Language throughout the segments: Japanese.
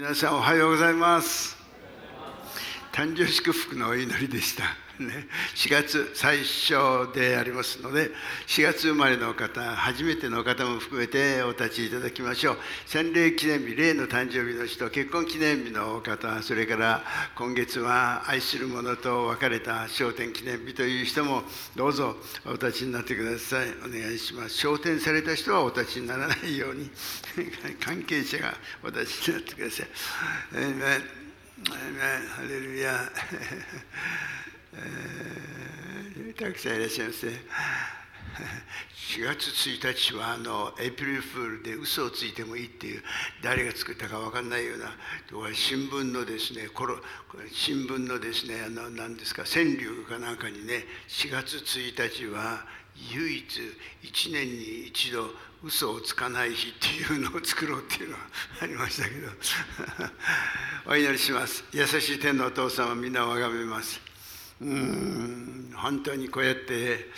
皆さんおはようございます。誕生祝福のお祈りでした。ね、4月最初でありますので4月生まれの方初めての方も含めてお立ちいただきましょう。洗礼記念日例の誕生日の人結婚記念日の方それから今月は愛する者と別れた昇天記念日という人もどうぞお立ちになってください。お願いします。昇天された人はお立ちにならないように 関係者がお立ちになってください。えー、ハレルヤえー、たくさんいらっしゃいますね。4月1日はあのエイプリルフールで嘘をついてもいいっていう誰が作ったか分かんないような新聞のですねこの新聞のですねあの何ですか川柳かなんかにね4月1日は唯一1年に一度嘘をつかない日っていうのを作ろうっていうのがありましたけど。お祈りします。優しい天のお父様みんなを崇めます。うん。本当にこうやって、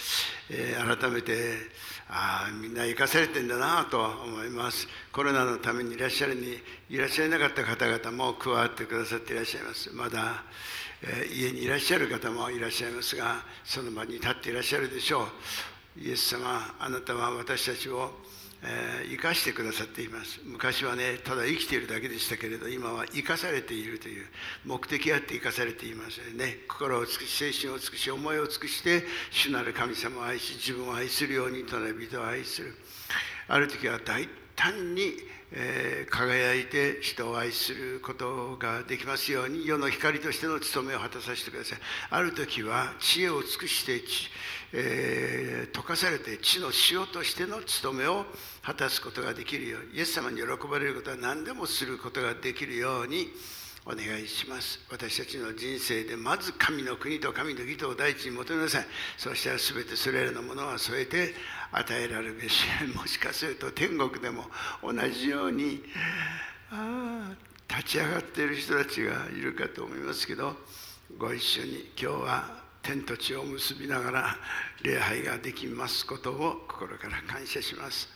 えー、改めてああみんな生かされてんだなと思います。コロナのためにいらっしゃるにいらっしゃらなかった方々も加わってくださっていらっしゃいます。まだ、えー、家にいらっしゃる方もいらっしゃいますがその場に立っていらっしゃるでしょう。イエス様あなたは私たちをえー、生かしてくださっています。昔はねただ生きているだけでしたけれど今は生かされているという目的あって生かされています。ね心を尽くし精神を尽くし思いを尽くして主なる神様を愛し自分を愛するように隣人を愛する。ある時は大胆に輝いて人を愛することができますように世の光としての務めを果たさせてください。ある時は知恵を尽くしてえー、溶かされて地の塩としての務めを果たすことができるようにイエス様に喜ばれることは何でもすることができるようにお願いします。私たちの人生でまず神の国と神の義とを第一に求めなさい。そしたら全てそれらのものは添えて与えられるべし もしかすると天国でも同じようにあ立ち上がっている人たちがいるかと思いますけどご一緒に今日は天と地を結びながら礼拝ができますことを心から感謝します、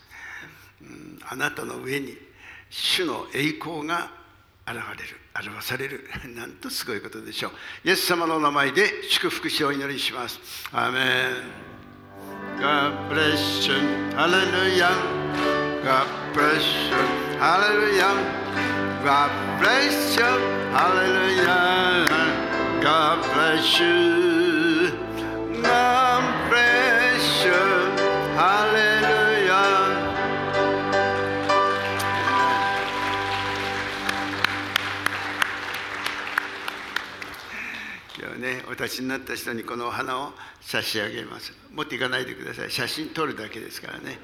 うん、あなたの上に主の栄光が現れる表されるなんとすごいことでしょうイエス様の名前で祝福しお祈りしますアメン God bless you. Hallelujah. God bless you. Hallelujah. God bless you. Hallelujah. God bless you. お立ちになった人にこのお花を差し上げます。持っていかないでください。写真撮るだけですからね、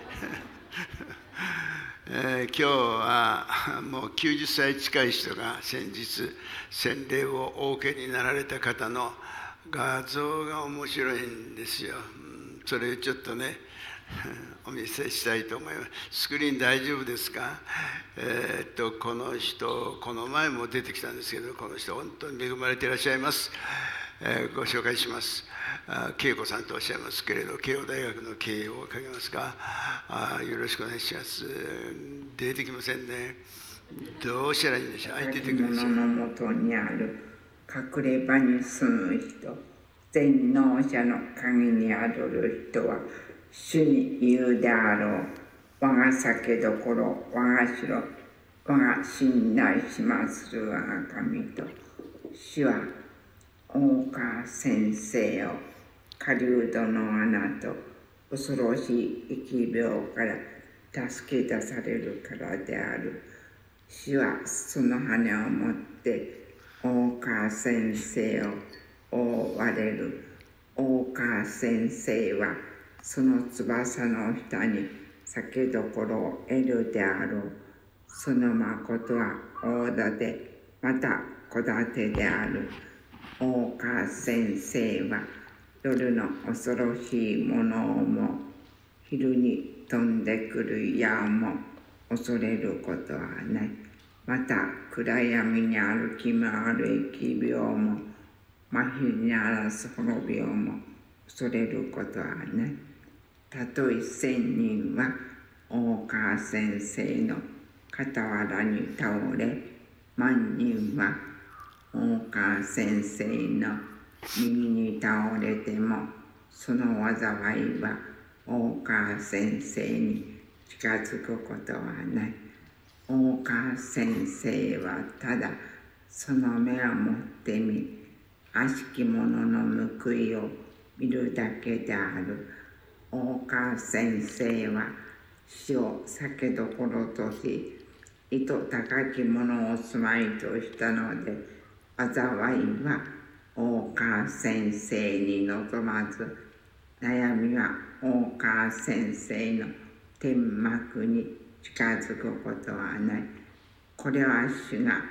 えー、今日はもう90歳近い人が先日洗礼をお受けになられた方の画像が面白いんですよ。それちょっとね お見せしたいと思います。スクリーン大丈夫ですか？えー、っとこの人この前も出てきたんですけどこの人本当に恵まれていらっしゃいます、えー、ご紹介します。恵子さんとおっしゃいますけれど慶応大学の経営をかけますがあよろしくお願いします。出てきませんね。どうしたらいいんでしょう？出てくるのもとにある隠れ場に住む人全能者の陰にある人は主に言うであろう。我が酒どころ我が城我が信頼しまする我が神と主は大川先生よ狩人の穴と恐ろしい疫病から助け出されるからである。主はその羽を持って大川先生を覆われる。大川先生はその翼の下に酒どころを得るであろう。その誠は大盾、また小盾である。大川先生は夜の恐ろしいものをも昼に飛んでくる矢も恐れることはない。また暗闇に歩き回る疫病も真昼に荒らす滅びも恐れることはない。たとえ千人は大川先生の傍らに倒れ万人は大川先生の右に倒れてもその災いは大川先生に近づくことはない。大川先生はただその目を持ってみ悪しき者の報いを見るだけである。大川先生は死を酒どころとし意図高き者を住まいとしたので災いは大川先生に望まず悩みは大川先生の天幕に近づくことはないこれは主が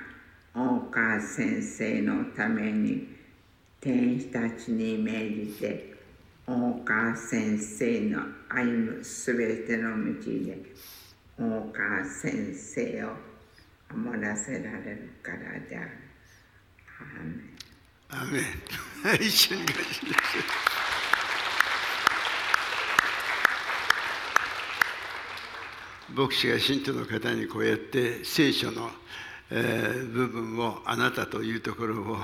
大川先生のために天使たちに命じて大川先生の歩むすべての道で大川先生を守らせられるからである。アメン。一緒に感謝し牧師が信徒の方にこうやって聖書の、えー、部分をあなたというところを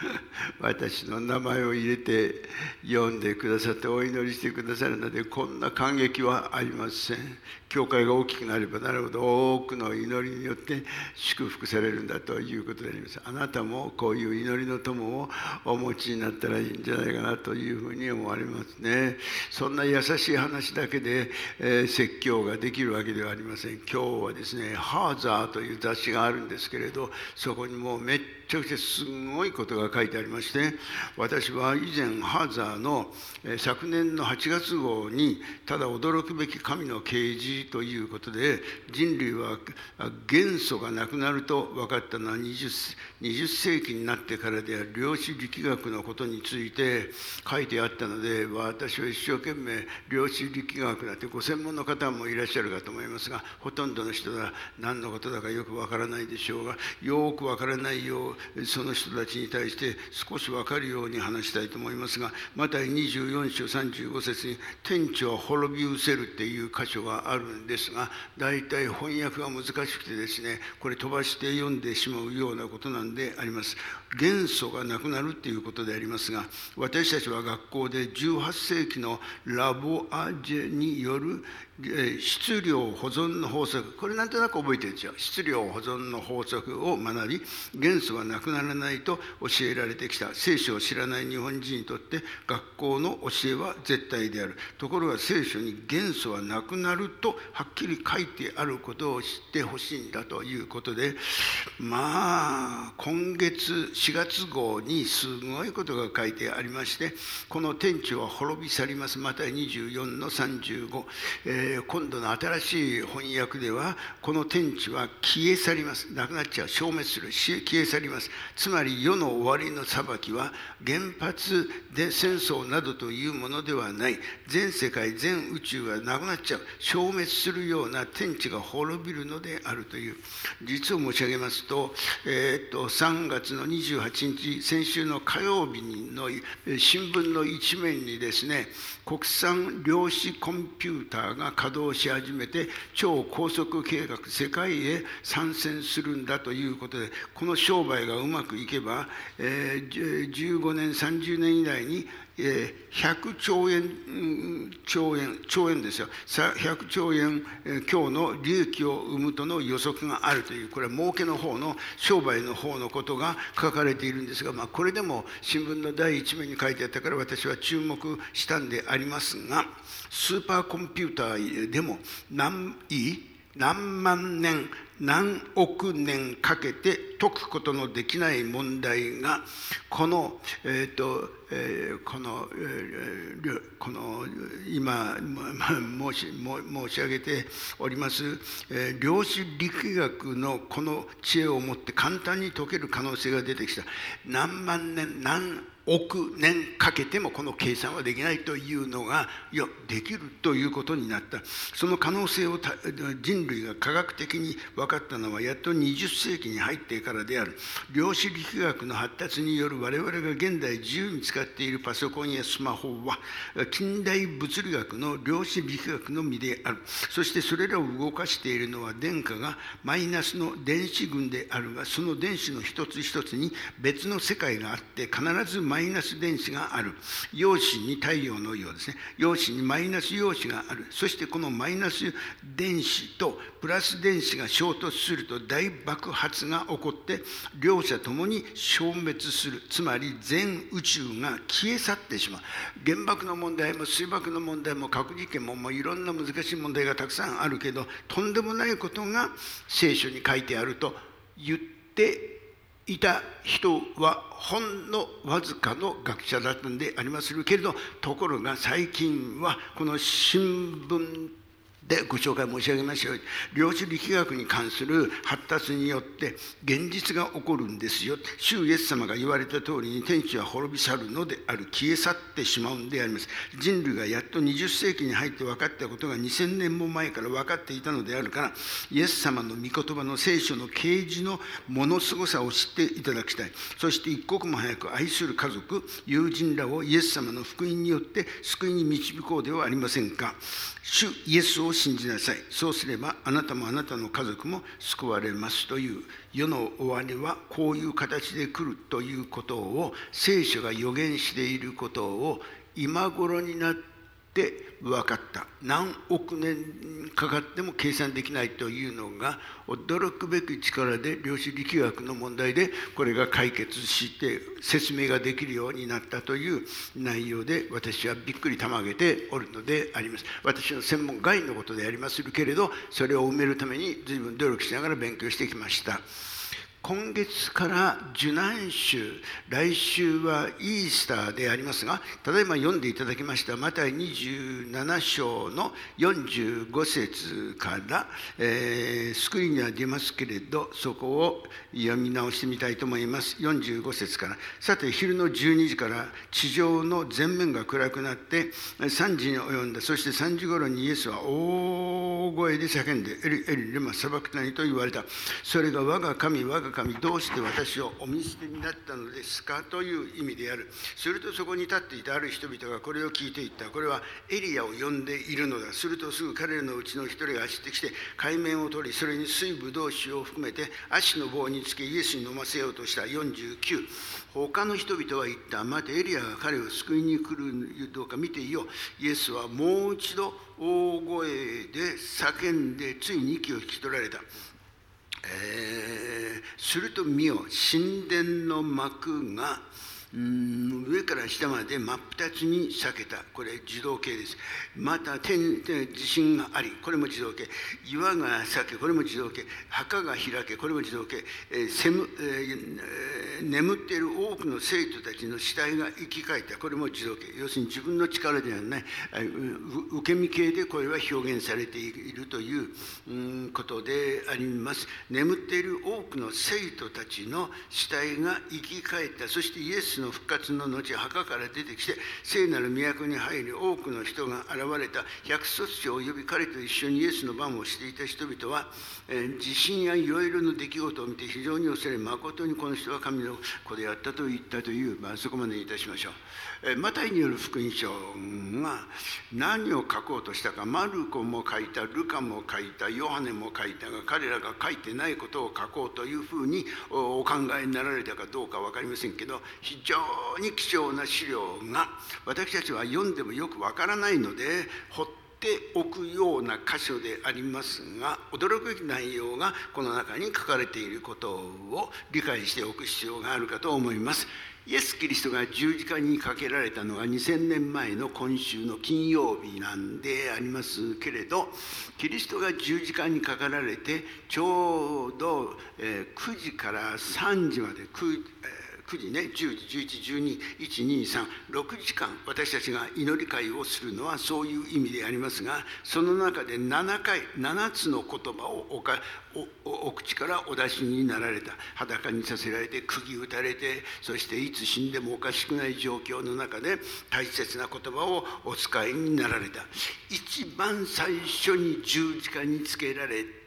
私の名前を入れて読んでくださってお祈りしてくださるのでこんな感激はありません。教会が大きくなればなるほど多くの祈りによって祝福されるんだということであります。あなたもこういう祈りの友をお持ちになったらいいんじゃないかなというふうに思われますね。そんな優しい話だけで、えー、説教ができるわけではありません。今日はですね「ハーザー」という雑誌があるんですけれどそこにもうめっちゃくちゃすごいことが書いてありまして私は以前ハーザーの昨年の8月号にただ驚くべき神の啓示ということで人類は元素がなくなると分かったのは 20, 20世紀になってからである量子力学のことについて書いてあったので私は一生懸命量子力学だってご専門の方もいらっしゃるかと思いますがほとんどの人は何のことだかよく分からないでしょうがよく分からないようその人たちに対して少し分かるように話したいと思いますがマタイ24章35節に「天地は滅び失せる」っていう箇所があるんですが大体翻訳が難しくてですねこれ飛ばして読んでしまうようなことなんであります。元素がなくなるっていうことでありますが私たちは学校で18世紀のラボアジェによる質量保存の法則これなんとなく覚えてるんですよ。質量保存の法則を学び元素がなくならないと教えられてきた。聖書を知らない日本人にとって学校の教えは絶対である。ところが聖書に元素はなくなるとはっきり書いてあることを知ってほしいんだということでまあ今月4月号にすごいことが書いてありましてこの天地は滅び去ります。また24の35、えー、今度の新しい翻訳ではこの天地は消え去ります。なくなっちゃう。消滅する。消え去ります。つまり世の終わりの裁きは原発で戦争などというものではない。全世界全宇宙がなくなっちゃう。消滅するような天地が滅びるのであるという。実を申し上げますと,、えー、と3月の28日先週の火曜日の新聞の一面にですね国産量子コンピューターが稼働し始めて超高速計画世界へ参戦するんだということでこの商売がうまくいけば、えー、15年30年以内にえ100兆円兆円兆円ですよ。100兆円強の利益を生むとの予測があるというこれは儲けの方の商売の方のことが書かれているんですが、まあ、これでも新聞の第一面に書いてあったから私は注目したんでありますがスーパーコンピューターでも何い？何万年何億年かけて解くことのできない問題がこの,、えーとえー、この,、え、この今申し申し上げております、え、量子力学のこの知恵をもって簡単に解ける可能性が出てきた。何万年何億億年かけてもこの計算はできないというのがいやできるということになった。その可能性を人類が科学的に分かったのはやっと20世紀に入ってからである。量子力学の発達による我々が現代自由に使っているパソコンやスマホは近代物理学の量子力学のみである。そしてそれらを動かしているのは電荷がマイナスの電子群であるがその電子の一つ一つに別の世界があって必ずマイナスマイナス電子がある。陽子に太陽のようですね。陽子にマイナス陽子がある。そしてこのマイナス電子とプラス電子が衝突すると大爆発が起こって両者ともに消滅する。つまり全宇宙が消え去ってしまう。原爆の問題も水爆の問題も核実験ももういろんな難しい問題がたくさんあるけどとんでもないことが聖書に書いてあると言っていた人はほんのわずかの学者だったんでありますけれどところが最近はこの新聞でご紹介申し上げましたよう。に量子力学に関する発達によって現実が起こるんですよ。主イエス様が言われた通りに天地は滅び去るのである。消え去ってしまうんであります。人類がやっと20世紀に入って分かったことが2000年も前から分かっていたのであるからイエス様の御言葉の聖書の啓示のものすごさを知っていただきたい。そして一刻も早く愛する家族友人らをイエス様の福音によって救いに導こうではありませんか。主イエスを信じなさい。そうすればあなたもあなたの家族も救われますという世の終わりはこういう形で来るということを聖書が予言していることを今頃になって分かった。何億年かかっても計算できないというのが驚くべき力で量子力学の問題でこれが解決して説明ができるようになったという内容で私はびっくりたまげておるのであります。私の専門外のことでありますけれどそれを埋めるために随分努力しながら勉強してきました。今月から受難週来週はイースターでありますがただいま読んでいただきましたマタイ27章の45節から、えー、スクリーンには出ますけれどそこを読み直してみたいと思います。45節から。さて昼の12時から地上の全面が暗くなって3時に及んだ。そして3時頃にイエスは大声で叫んでエリエリレマサバクタニと言われた。それが我が神我が神どうして私をお見捨てになったのですか？という意味である。するとそこに立っていたある人々がこれを聞いていった。これはエリアを呼んでいるのだ。するとすぐ彼らのうちの一人が走ってきて海面を取りそれに水ぶどう酒を含めて足の棒につけイエスに飲ませようとした。49他の人々は言った。またエリアが彼を救いに来るどうか見ていよう。イエスはもう一度大声で叫んでついに息を引き取られた。えー、すると見よ神殿の幕がうん上から下まで真っ二つに裂けた。これ自動形です。また天地震がありこれも自動形。岩が裂けこれも自動形。墓が開けこれも自動形、えーむえー、眠っている多くの生徒たちの死体が生き返った。これも自動形。要するに自分の力ではない。受け身系でこれは表現されているといううんことであります。眠っている多くの生徒たちの死体が生き返った。そしてイエスの復活の後墓から出てきて聖なる都に入り多くの人が現れた百卒長及び彼と一緒にイエスの番をしていた人々は、えー、地震やいろいろな出来事を見て非常に恐れ誠にこの人は神の子であったと言ったという、まあ、そこまでいたしましょう。マタイによる福音書が何を書こうとしたかマルコも書いたルカも書いたヨハネも書いたが彼らが書いてないことを書こうというふうにお考えになられたかどうか分かりませんけど非常に貴重な資料が私たちは読んでもよく分からないのでほっておくような箇所でありますが驚くべき内容がこの中に書かれていることを理解しておく必要があるかと思います。イエス・キリストが十字架にかけられたのが2000年前の今週の金曜日なんでありますけれどキリストが十字架にかかられてちょうど9時から3時まで 9, 9時ね10時11、12、1、2、3、6時間私たちが祈り会をするのはそういう意味でありますがその中で7回7つの言葉をおかお口からお出しになられた。裸にさせられて釘打たれてそしていつ死んでもおかしくない状況の中で大切な言葉をお使いになられた。一番最初に十字架につけられて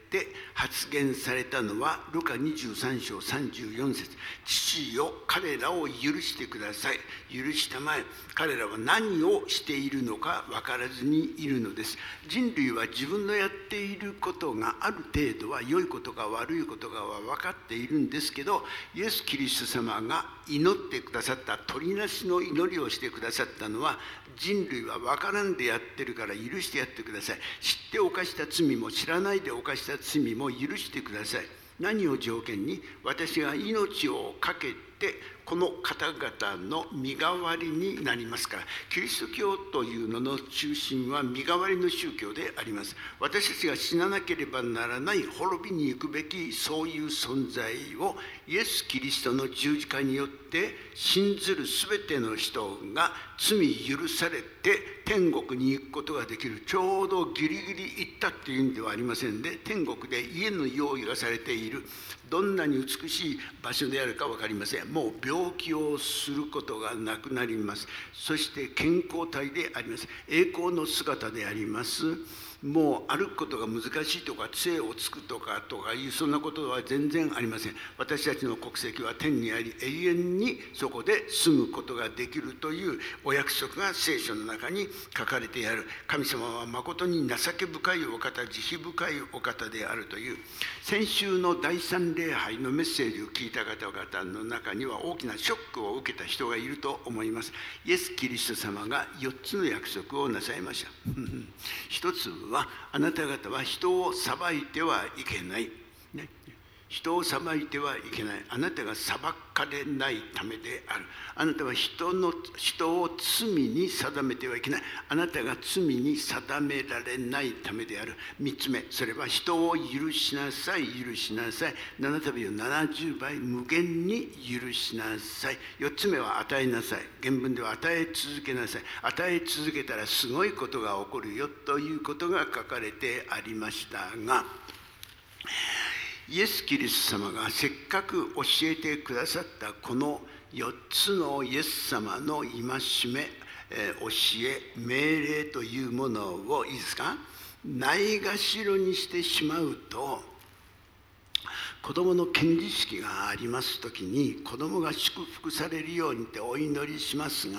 発言されたのはルカ23章34節。父よ彼らを許してください。許したまえ。彼らは何をしているのか分からずにいるのです。人類は自分のやっていることがある程度は良いことか悪いことかは分かっているんですけどイエス・キリスト様が祈ってくださった鳥なしの祈りをしてくださったのは人類は分からんでやってるから許してやってください。知って犯した罪も知らないで犯した罪も許してください。何を条件に？私が命を懸けてこの方々の身代わりになりますからキリスト教というのの中心は身代わりの宗教であります。私たちが死ななければならない滅びに行くべきそういう存在をイエス・キリストの十字架によって信ずる全ての人が罪許されて天国に行くことができる。ちょうどギリギリ行ったっていうんではありませんで天国で家の用意がされている。どんなに美しい場所であるか分かりません。もう病気をすることがなくなります。そして健康体であります。栄光の姿であります。もう歩くことが難しいとか杖をつくとかとかいうそんなことは全然ありません。私たちの国籍は天にあり永遠にそこで住むことができるというお約束が聖書の中に書かれてある。神様は誠に情け深いお方慈悲深いお方であるという。先週の第三礼拝のメッセージを聞いた方々の中には大きなショックを受けた人がいると思います。イエス・キリスト様が4つの約束をなさいました。一つはあなた方は人を裁いてはいけない、人を裁いてはいけない。あなたが裁かれないためである。あなたは人の人を罪に定めてはいけない。あなたが罪に定められないためである。3つ目それは人を許しなさい。許しなさい。七度を70倍無限に許しなさい。4つ目は与えなさい。原文では与え続けなさい。与え続けたらすごいことが起こるよということが書かれてありましたがイエス・キリスト様がせっかく教えてくださったこの4つのイエス様の戒め、え教え命令というものをいいですか？ないがしろにしてしまうと子供の献辞式があります時に子供が祝福されるようにってお祈りしますが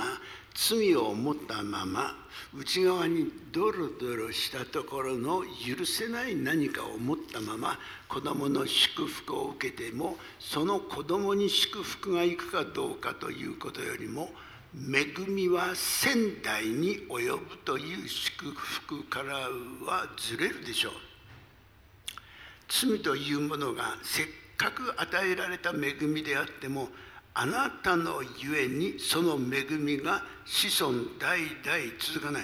罪を持ったまま内側にドロドロしたところの許せない何かを持ったまま子供の祝福を受けてもその子供に祝福がいくかどうかということよりも恵みは仙台に及ぶという祝福からはずれるでしょう。罪というものがせっかく与えられた恵みであってもあなたのゆえにその恵みが子孫代々続かない。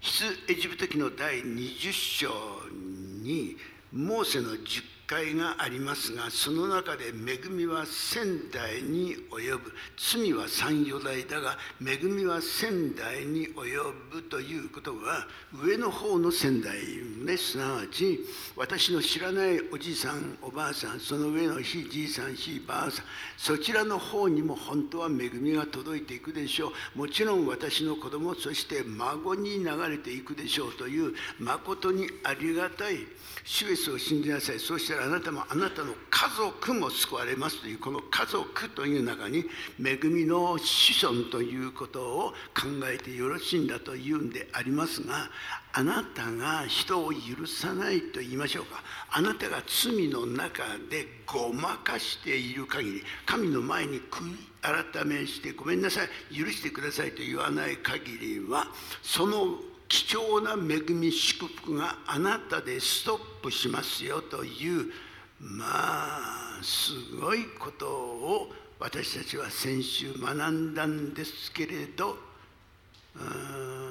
出エジプト記の第20章にモーセの10戒がありますがその中で恵みは仙台に及ぶ。罪は三余代だが恵みは仙台に及ぶということは上の方の仙台ねすなわち私の知らないおじいさんおばあさんその上のひじいさんひばあさんそちらの方にも本当は恵みが届いていくでしょう。もちろん私の子供そして孫に流れていくでしょうというまことにありがたい主イエスを信じなさい。そししたらあなたもあなたの家族も救われますというこの家族という中に恵みの子孫ということを考えてよろしいんだというんでありますがあなたが人を許さないと言いましょうか。あなたが罪の中でごまかしている限り神の前に悔い改めしてごめんなさい。許してくださいと言わない限りはその貴重な恵み祝福があなたでストップしますよというまあすごいことを私たちは先週学んだんですけれど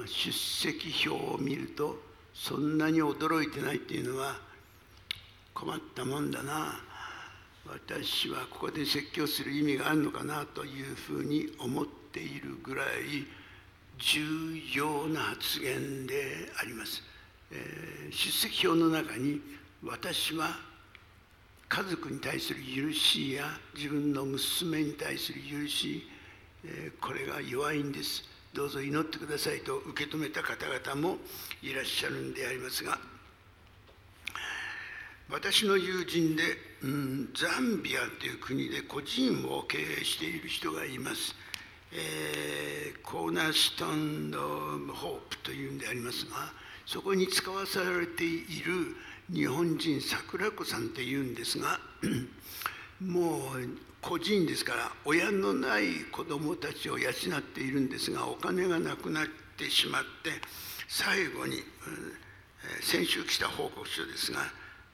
出席表を見るとそんなに驚いてないっていうのは困ったもんだな。私はここで説教する意味があるのかなというふうに思っているぐらい重要な発言であります。えー、出席表の中に私は家族に対する許しや自分の娘に対する許し、えー、これが弱いんです。どうぞ祈ってくださいと受け止めた方々もいらっしゃるんでありますが私の友人で、うん、ザンビアという国で個人を経営している人がいます。え、コーナーストンのホープというんでありますがそこに使わされている日本人桜子さんというんですが もう個人ですから親のない子どもたちを養っているんですがお金がなくなってしまって最後に、先週来た報告書ですが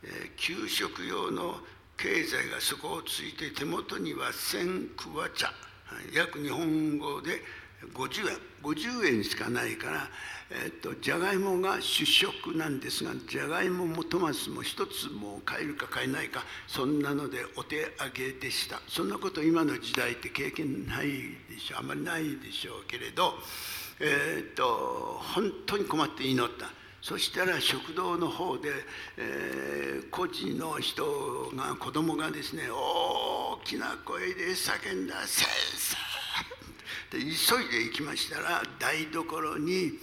え給食用の経済が底をついて手元には千クワ茶約日本語で50円50円しかないから、えっと、じゃがいもが主食なんですがじゃがいももトマスも一つも買えるか買えないかそんなのでお手上げでした。そんなこと今の時代って経験ないでしょう。あまりないでしょうけれど、えっと本当に困って祈った。そしたら食堂の方で、えー、孤児の人が子供がですね大きな声で叫んだ「先生!」で急いで行きましたら台所に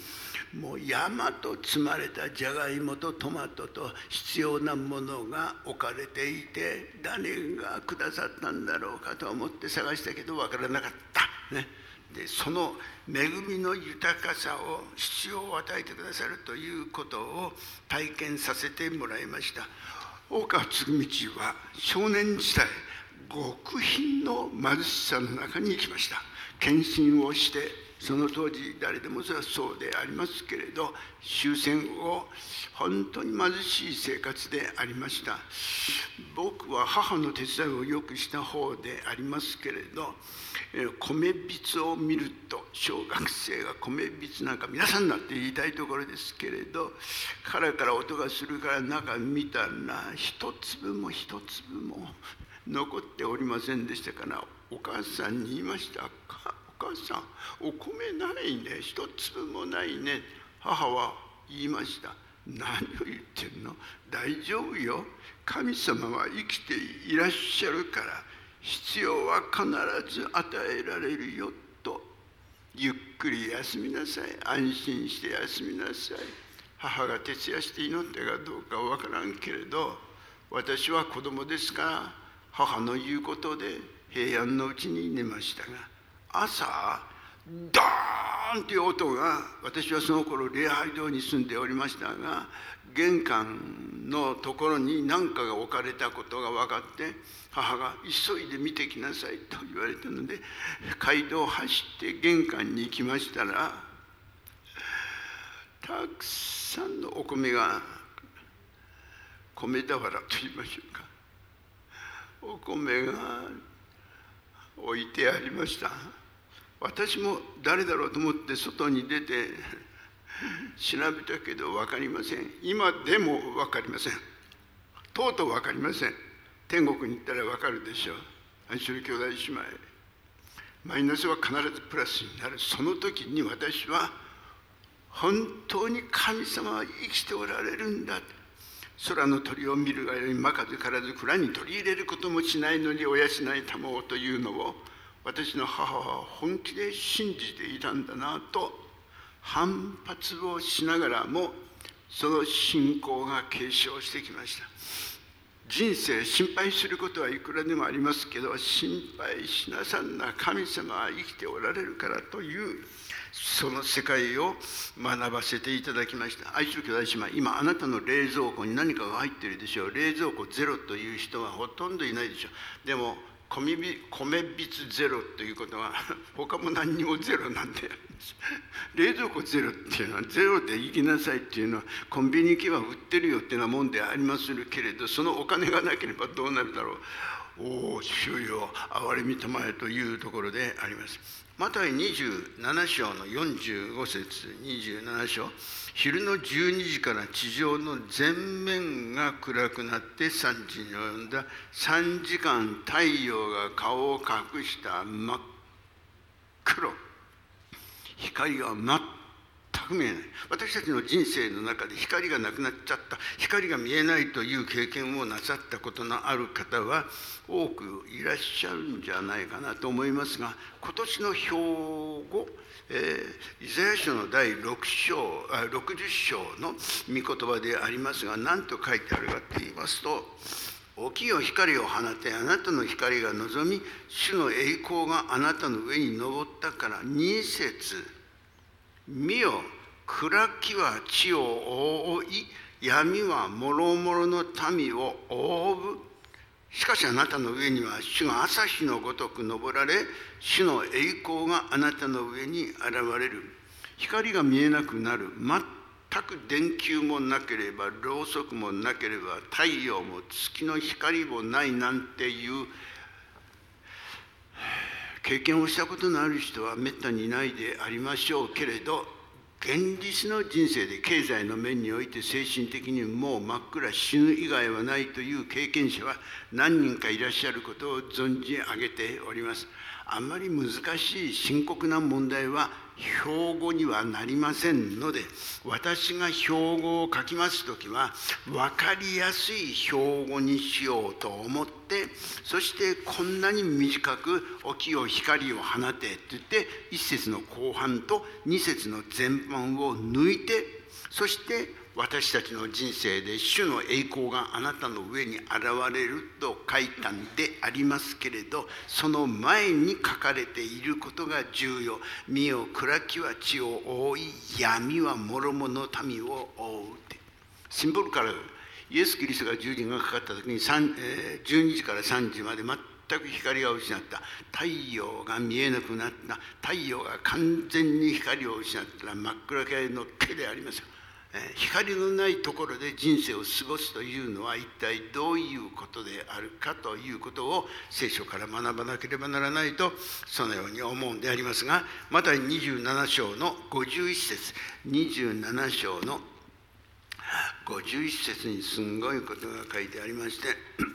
もう山と積まれたじゃがいもとトマトと必要なものが置かれていて誰がくださったんだろうかと思って探したけど分からなかった。ねでその恵みの豊かさを必要を与えてくださるということを体験させてもらいました。大川嗣道は少年時代極貧の貧しさの中に行きました。献身をしてその当時誰でもそれはそうでありますけれど終戦後本当に貧しい生活でありました。僕は母の手伝いをよくした方でありますけれど米びつを見ると小学生が米びつなんか皆さんだって言いたいところですけれどカラカラ音がするから中見たら一粒も一粒も残っておりませんでしたからお母さんに言いました「お母さんお米ないね。一粒もないね」母は言いました「何を言ってんの？大丈夫よ。神様は生きていらっしゃるから」必要は必ず与えられるよ。と。ゆっくり休みなさい。安心して休みなさい。母が徹夜して祈ったかどうかわからんけれど私は子供ですから母の言うことで平安のうちに寝ましたが朝ドーンという音が私はその頃礼拝堂に住んでおりましたが玄関のところに何かが置かれたことが分かって母が急いで見てきなさいと言われたので街道を走って玄関に行きましたらたくさんのお米が米俵と言いましょうかお米が置いてありました。私も誰だろうと思って外に出て 調べたけど分かりません。今でも分かりません。とうとう分かりません。天国に行ったら分かるでしょう。愛する兄弟姉妹。マイナスは必ずプラスになる。その時に私は本当に神様は生きておられるんだ。空の鳥を見るがよりまかずからず蔵に取り入れることもしないのに親しない卵というのを私の母は本気で信じていたんだなと反発をしながらもその信仰が継承してきました。人生心配することはいくらでもありますけど心配しなさんな神様は生きておられるからというその世界を学ばせていただきました。愛する兄弟姉妹今あなたの冷蔵庫に何かが入ってるでしょう。冷蔵庫ゼロという人はほとんどいないでしょう。でも米びつゼロということは 他も何にもゼロなんで冷蔵庫ゼロっていうのはゼロで行きなさいっていうのはコンビニ行けば売ってるよっていうようなもんでありますけれどそのお金がなければどうなるだろう。おお主よ憐れみたまえというところであります。マタイ27章の45節27章。昼の12時から地上の全面が暗くなって3時に及んだ。3時間太陽が顔を隠した真っ黒。光が私たちの人生の中で光がなくなっちゃった。光が見えないという経験をなさったことのある方は多くいらっしゃるんじゃないかなと思いますが今年の標語えー、イザヤ書の第6章あ60章の御言葉でありますが何と書いてあるかと言いますと「大きい光を放てあなたの光が望み主の栄光があなたの上に昇ったから2節見よ。暗きは地を覆い闇はもろもろの民を覆う。しかしあなたの上には主が朝日のごとく昇られ主の栄光があなたの上に現れる。光が見えなくなる。全く電球もなければろうそくもなければ太陽も月の光もないなんていう。経験をしたことのある人はめったにいないでありましょうけれど。現実の人生で経済の面において精神的にもう真っ暗死ぬ以外はないという経験者は何人かいらっしゃることを存じ上げております。あんまり難しい深刻な問題は標語にはなりませんので私が標語を書きます時は分かりやすい標語にしようと思ってそしてこんなに短く「おきよ光を放て」って言って一節の後半と二節の前半を抜いてそして私たちの人生で主の栄光があなたの上に現れると書いたんでありますけれどその前に書かれていることが重要「身を暗きは地を覆い闇は諸々の民を覆う」って。シンボルからイエス・キリストが十字がかかった時に、えー、12時から3時まで全く光が失った。太陽が見えなくなった。太陽が完全に光を失ったら真っ暗系の手であります。よ光のないところで人生を過ごすというのは一体どういうことであるかということを聖書から学ばなければならないとそのように思うんでありますがまた27章の51節。27章の51節にすんごいことが書いてありまして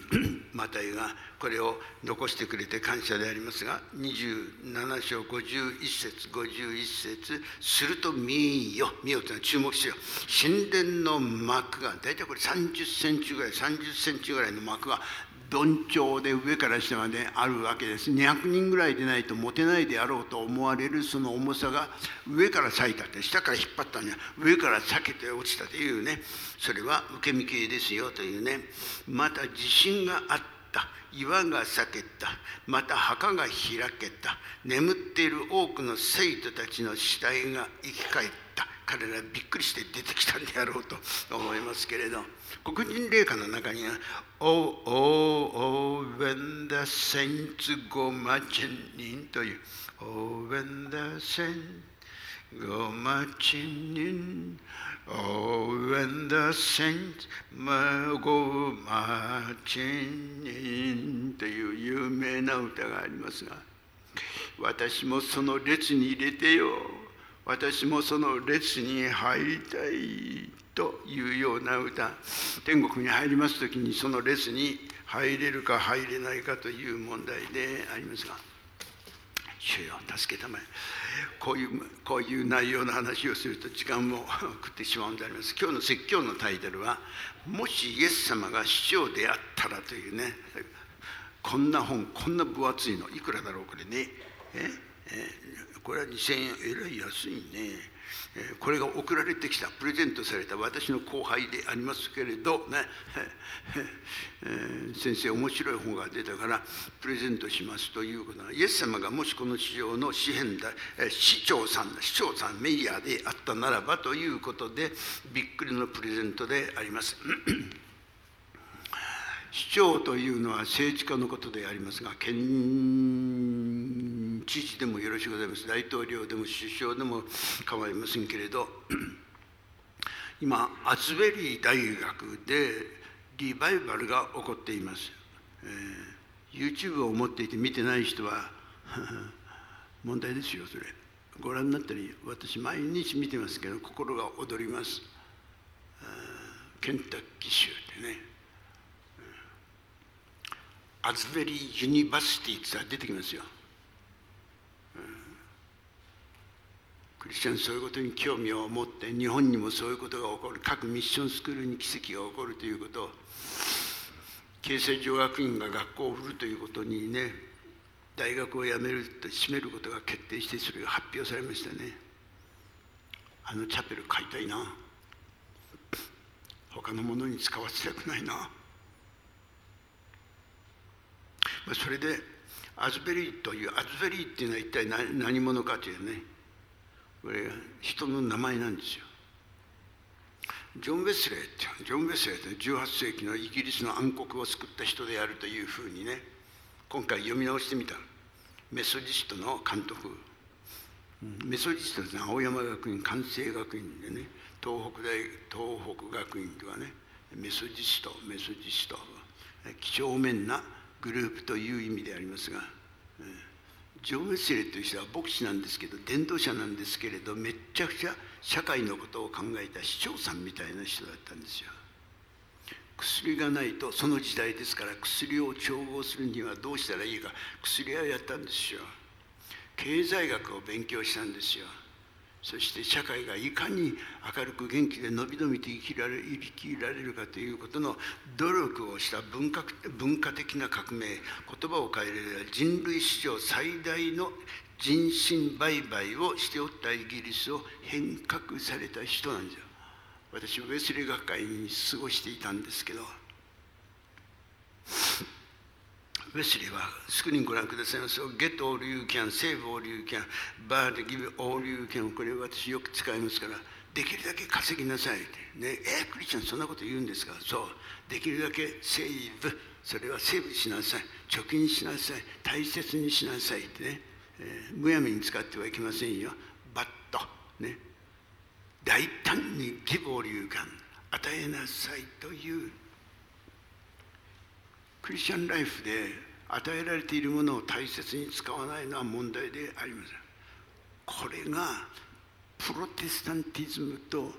マタイがこれを残してくれて感謝でありますが27章51節51節すると見よ。見よというのは注目しよう。神殿の幕が大体これ30センチぐらい30センチぐらいの幕がどんちょうで上から下まであるわけです。200人ぐらいでないと持てないであろうと思われるその重さが上から裂いたって下から引っ張ったんじゃ上から裂けて落ちたというね。それは受け身系ですよというね。また地震があった。岩が裂けた。また墓が開けた。眠っている多くの生徒たちの死体が生き返った。彼らびっくりして出てきたんであろうと思いますけれど。黒人霊歌の中には「Oh, oh, oh, when the saints go marching in」という「Oh, when the saints go marching in」Oh, when the saints go marching in という有名な歌がありますが私もその列に入れてよ私もその列に入りたいというような歌天国に入ります時にその列に入れるか入れないかという問題でありますが主よ助けたまえ。こういうこういう内容の話をすると時間も食ってしまうんであります。今日の説教のタイトルは「もしイエス様が市長であったら」というねこんな本こんな分厚いのいくらだろうこれね。ええこれは2000円。えらい安いね。これが送られてきたプレゼントされた私の後輩でありますけれどね 先生面白い本が出たからプレゼントしますということはイエス様がもしこの市場の支援だ市長さん市長さんメディアであったならばということでびっくりのプレゼントであります。市長というのは政治家のことでありますが県知事でもよろしゅうございます。大統領でも首相でも構いませんけれど 今アツベリー大学でリバイバルが起こっています、え YouTube を持っていて見てない人は 問題ですよそれ。ご覧になったり私毎日見てますけど心が躍ります。ケンタッキー州でね。 Asbury University って出てきますよ、クリスチャンそういうことに興味を持って日本にもそういうことが起こる各ミッションスクールに奇跡が起こるということ恵泉女学園が学校を振るということにね大学を辞めると閉めることが決定してそれが発表されましたね。あのチャペル買いたいな。他のものに使わせたくないな、まあ、それでアズベリーというアズベリーっていうのは一体何何者かというね。これ人の名前なんですよ。ジョン・ウェスレーってジョン・ウェスレーって18世紀のイギリスの暗黒を救った人であるというふうにね今回読み直してみた。メソジストの監督。メソジストですね。青山学院関西学院でね東北大東北学院ではねメソジストメソジスト。几帳面なグループという意味でありますが、ジョン・ウェスレという人は牧師なんですけど伝道者なんですけれどめっちゃくちゃ社会のことを考えた市長さんみたいな人だったんですよ。薬がないとその時代ですから薬を調合するにはどうしたらいいか薬屋やったんですよ。経済学を勉強したんですよ。そして社会がいかに明るく元気でのびのびと生きられ生きられるかということの努力をした文化文化的な革命言葉を変える人類史上最大の人身売買をしておったイギリスを変革された人なんですよ私ウェスリー学会に過ごしていたんですけど。ウェスリーはスクリーンご覧くださいます「Get all you can」「Save all you can」「But give all you can」これ私よく使いますからできるだけ稼ぎなさいねえクリスチャンそんなこと言うんですかそう。できるだけセーブ。それはセーブしなさい。貯金しなさい。大切にしなさいってね。えー、むやみに使ってはいけませんよ。バッと。ね。大胆に義母流感与えなさいというクリスチャンライフで与えられているものを大切に使わないのは問題でありません。これがプロテスタンティズムと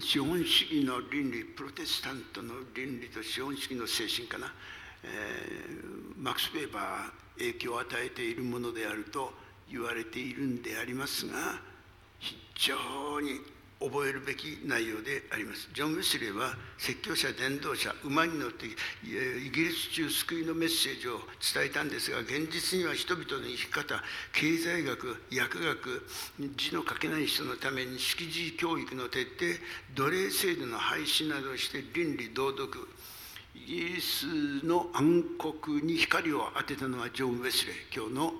資本主義の倫理プロテスタントの倫理と資本主義の精神かな、えー、マックス・ウェーバー影響を与えているものであると言われているんでありますが非常に覚えるべき内容であります。ジョン・ウェスレーは説教者、伝道者、馬に乗ってイギリス中救いのメッセージを伝えたんですが現実には人々の生き方経済学薬学字の書けない人のために識字教育の徹底奴隷制度の廃止などして倫理道徳イギリスの暗黒に光を当てたのはジョン・ウェスレー今日の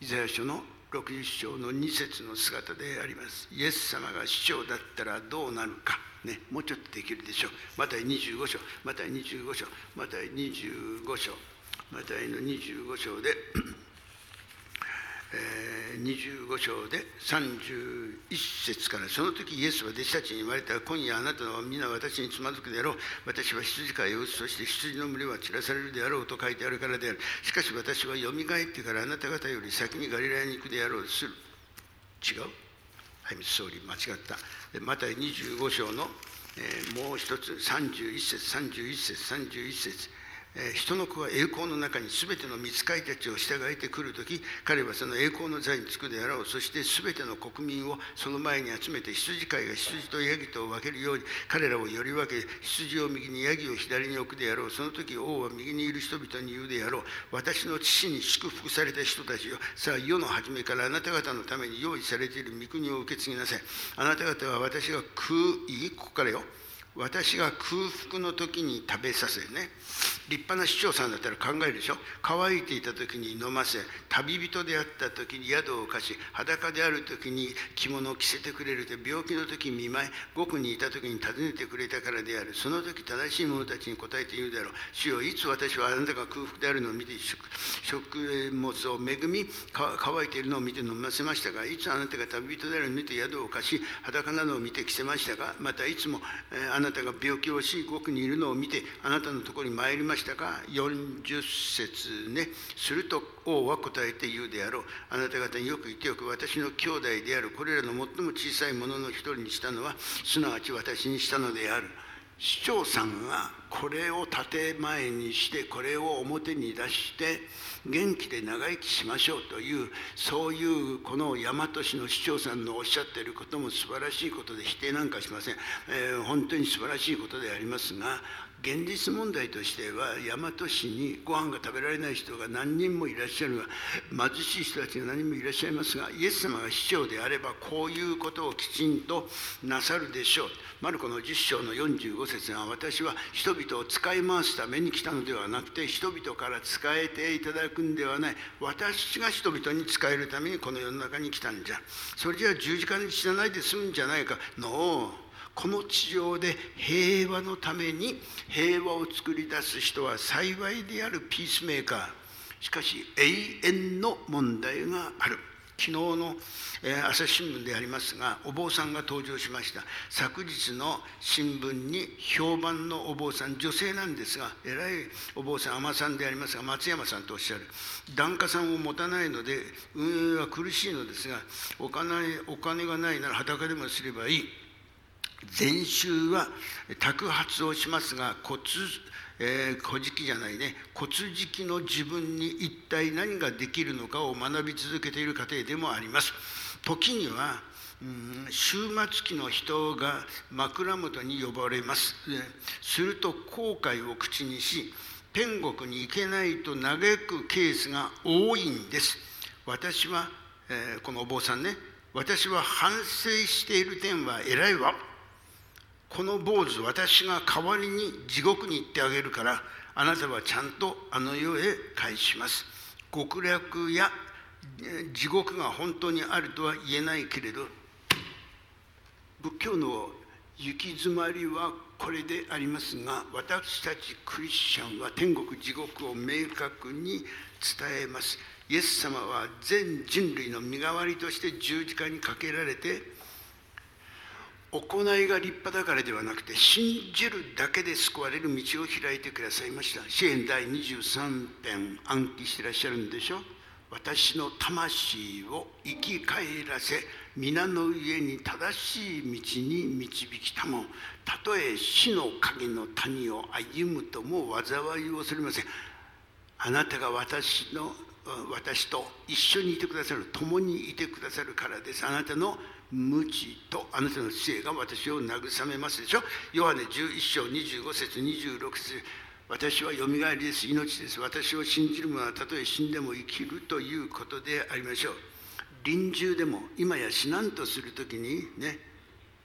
イザヤ書の60章の2節の姿であります。イエス様が市長だったらどうなるか。ね、もうちょっとできるでしょう。また25章、また25章、また25章、またの25章でえ25章で31節からその時イエスは弟子たちに言われた今夜あなたは皆私につまずくであろう。私は羊飼いを打つそして羊の群れは散らされるであろうと書いてあるからである。しかし私はよみがえってからあなた方より先にガリラヤに行くであろう。する。違う。はい、総理間違った。また25章の、えー、もう一つ31節31節31節。人の子は栄光の中に全ての御使いたちを従えてくるとき彼はその栄光の座につくであろう。そして全ての国民をその前に集めて羊飼いが羊とヤギと分けるように彼らをより分け羊を右にヤギを左に置くであろう。その時王は右にいる人々に言うであろう。私の父に祝福された人たちよ。さあ世の初めからあなた方のために用意されている御国を受け継ぎなさい。あなた方は私が空いここからよ。私が空腹の時に食べさせね立派な市長さんだったら考えるでしょ？乾いていた時に飲ませ旅人であった時に宿を貸し裸である時に着物を着せてくれるで病気の時見舞い獄にいた時に訪ねてくれたからである。その時正しい者たちに答えて言うであろう。主よいつ私はあなたが空腹であるのを見て食物を恵み乾いているのを見て飲ませましたがいつあなたが旅人であるのを見て宿を貸し裸などを見て着せましたがまたいつも、あなたなたが病気をし獄にいるのを見てあなたのところに参りましたか？40節ね。すると王は答えて言うであろう。あなた方によく言っておく。私の兄弟である。これらの最も小さいものの一人にしたのはすなわち私にしたのである。市長さんがこれを建前にしてこれを表に出して元気で長生きしましょうというそういうこの大和市の市長さんのおっしゃっていることも素晴らしいことで否定なんかしません、えー、本当に素晴らしいことでありますが現実問題としては大和市にご飯が食べられない人が何人もいらっしゃるが貧しい人たちが何人もいらっしゃいますがイエス様が市長であればこういうことをきちんとなさるでしょう。マルコの10章の45節が私は人々を使い回すために来たのではなくて人々から使えていただくんではない。私が人々に使えるためにこの世の中に来たんじゃ。それじゃあ十字架に死なないで済むんじゃないか。ノーこの地上で平和のために平和を作り出す人は幸いであるピースメーカー。しかし永遠の問題がある。昨日の、え朝日新聞でありますがお坊さんが登場しました。昨日の新聞に評判のお坊さん女性なんですが偉いお坊さん海女さんでありますが松山さんとおっしゃる。檀家さんを持たないので運営は苦しいのですがお金お金がないなら裸でもすればいい。禅宗は托発をしますが骨えー、古事記じゃないね。骨敷きの自分に一体何ができるのかを学び続けている過程でもあります。時には、うん、終末期の人が枕元に呼ばれます。すると後悔を口にし天国に行けないと嘆くケースが多いんです。私は、えー、このお坊さんね。私は反省している点は偉いわ。この坊主私が代わりに地獄に行ってあげるからあなたはちゃんとあの世へ返します。極楽や地獄が本当にあるとは言えないけれど仏教の行き詰まりはこれでありますが私たちクリスチャンは天国地獄を明確に伝えます。イエス様は全人類の身代わりとして十字架にかけられて行いが立派だからではなくて信じるだけで救われる道を開いてくださいました。支援第23編暗記してらっしゃるんでしょ？私の魂を生き返らせ皆の上に正しい道に導きたもたとえ死の影の谷を歩むとも災いを恐れません。あなたが私の私と一緒にいてくださる共にいてくださるからです。あなたの無知とあなたの知恵が私を慰めますでしょ？ヨハネ11章25節26節。私はよみがえりです。命です。私を信じる者はたとえ死んでも生きるということでありましょう。臨終でも今や死なんとする時にね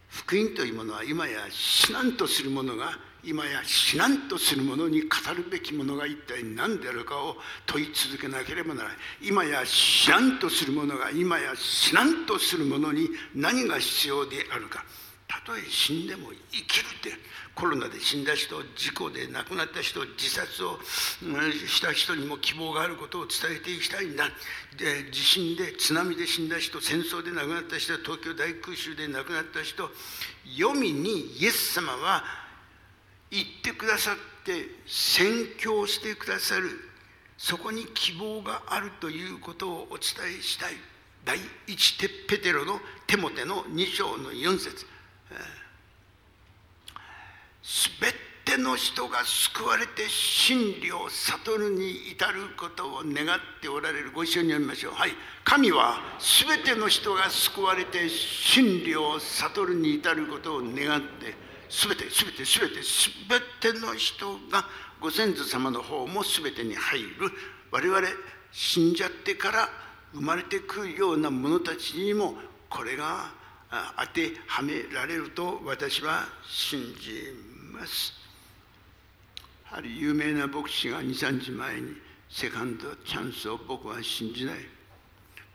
福音というものは今や死なんとするものが今や死なんとする者に語るべきものが一体何であるかを問い続けなければならない。今や死なんとする者が今や死なんとする者に何が必要であるか。たとえ死んでも生きるってコロナで死んだ人事故で亡くなった人自殺をした人にも希望があることを伝えていきたいんだ。で地震で津波で死んだ人戦争で亡くなった人東京大空襲で亡くなった人読みにイエス様は言ってくださって宣教してくださるそこに希望があるということをお伝えしたい。第一テペテロのテモテの2章の4節。すべての人が救われて真理を悟るに至ることを願っておられる。ご一緒に読みましょう。はい。神はすべての人が救われて真理を悟るに至ることを願ってすべてすべてすべてすべての人がご先祖様の方もすべてに入る。我々死んじゃってから生まれてくるような者たちにもこれが当てはめられると私は信じます。ある有名な牧師が23日前にセカンドチャンスを僕は信じない。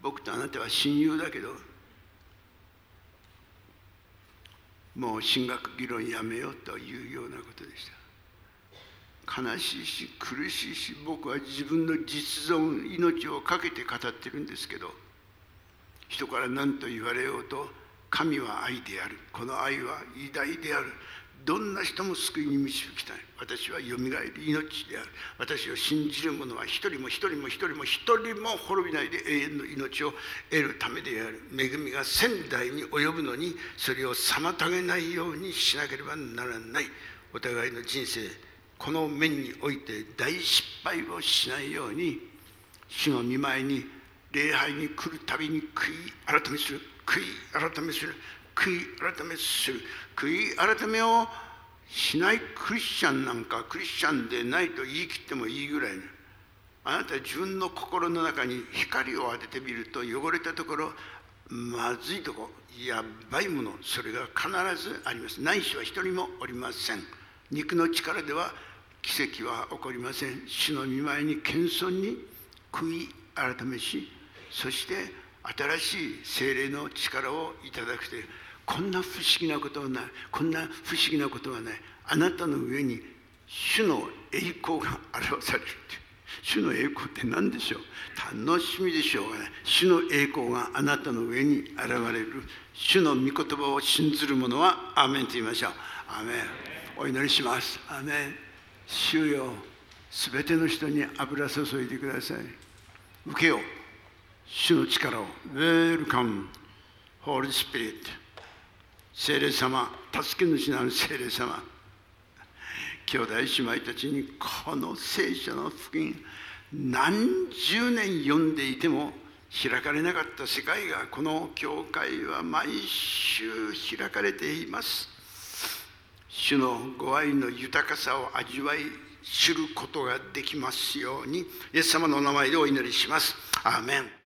僕とあなたは親友だけどもう進学議論やめようというようなことでした。悲しいし苦しいし僕は自分の実存命を懸けて語ってるんですけど人から何と言われようと神は愛である。この愛は偉大である。どんな人も救いに導きたい。私はよみがえり命である。私を信じる者は一人も一人も一人も一人も滅びないで永遠の命を得るためである恵みが仙台に及ぶのにそれを妨げないようにしなければならないお互いの人生この面において大失敗をしないように主の見舞いに礼拝に来るたびに悔い改めする悔い改めする悔い改めする悔い改めをしないクリスチャンなんかクリスチャンでないと言い切ってもいいぐらいあなた自分の心の中に光を当ててみると汚れたところまずいとこやばいものそれが必ずあります。ないしは一人もおりません。肉の力では奇跡は起こりません。主の見舞いに謙遜に悔い改めしそして新しい精霊の力をいただくという。こんな不思議なことはない。こんな不思議なことはない。あなたの上に主の栄光が表される主の栄光って何でしょう？楽しみでしょうがない。主の栄光があなたの上に現れる。主の御言葉を信ずる者はアーメンと言いましょう。アーメン。お祈りします。アーメン。主よすべての人に油注いでください。受けよう。主の力を。Welcome Holy Spirit. 聖霊様助け主なる聖霊様兄弟姉妹たちにこの聖書の福音何十年読んでいても開かれなかった世界がこの教会は毎週開かれています。主のご愛の豊かさを味わい知ることができますようにイエス様のお名前でお祈りします。アーメン。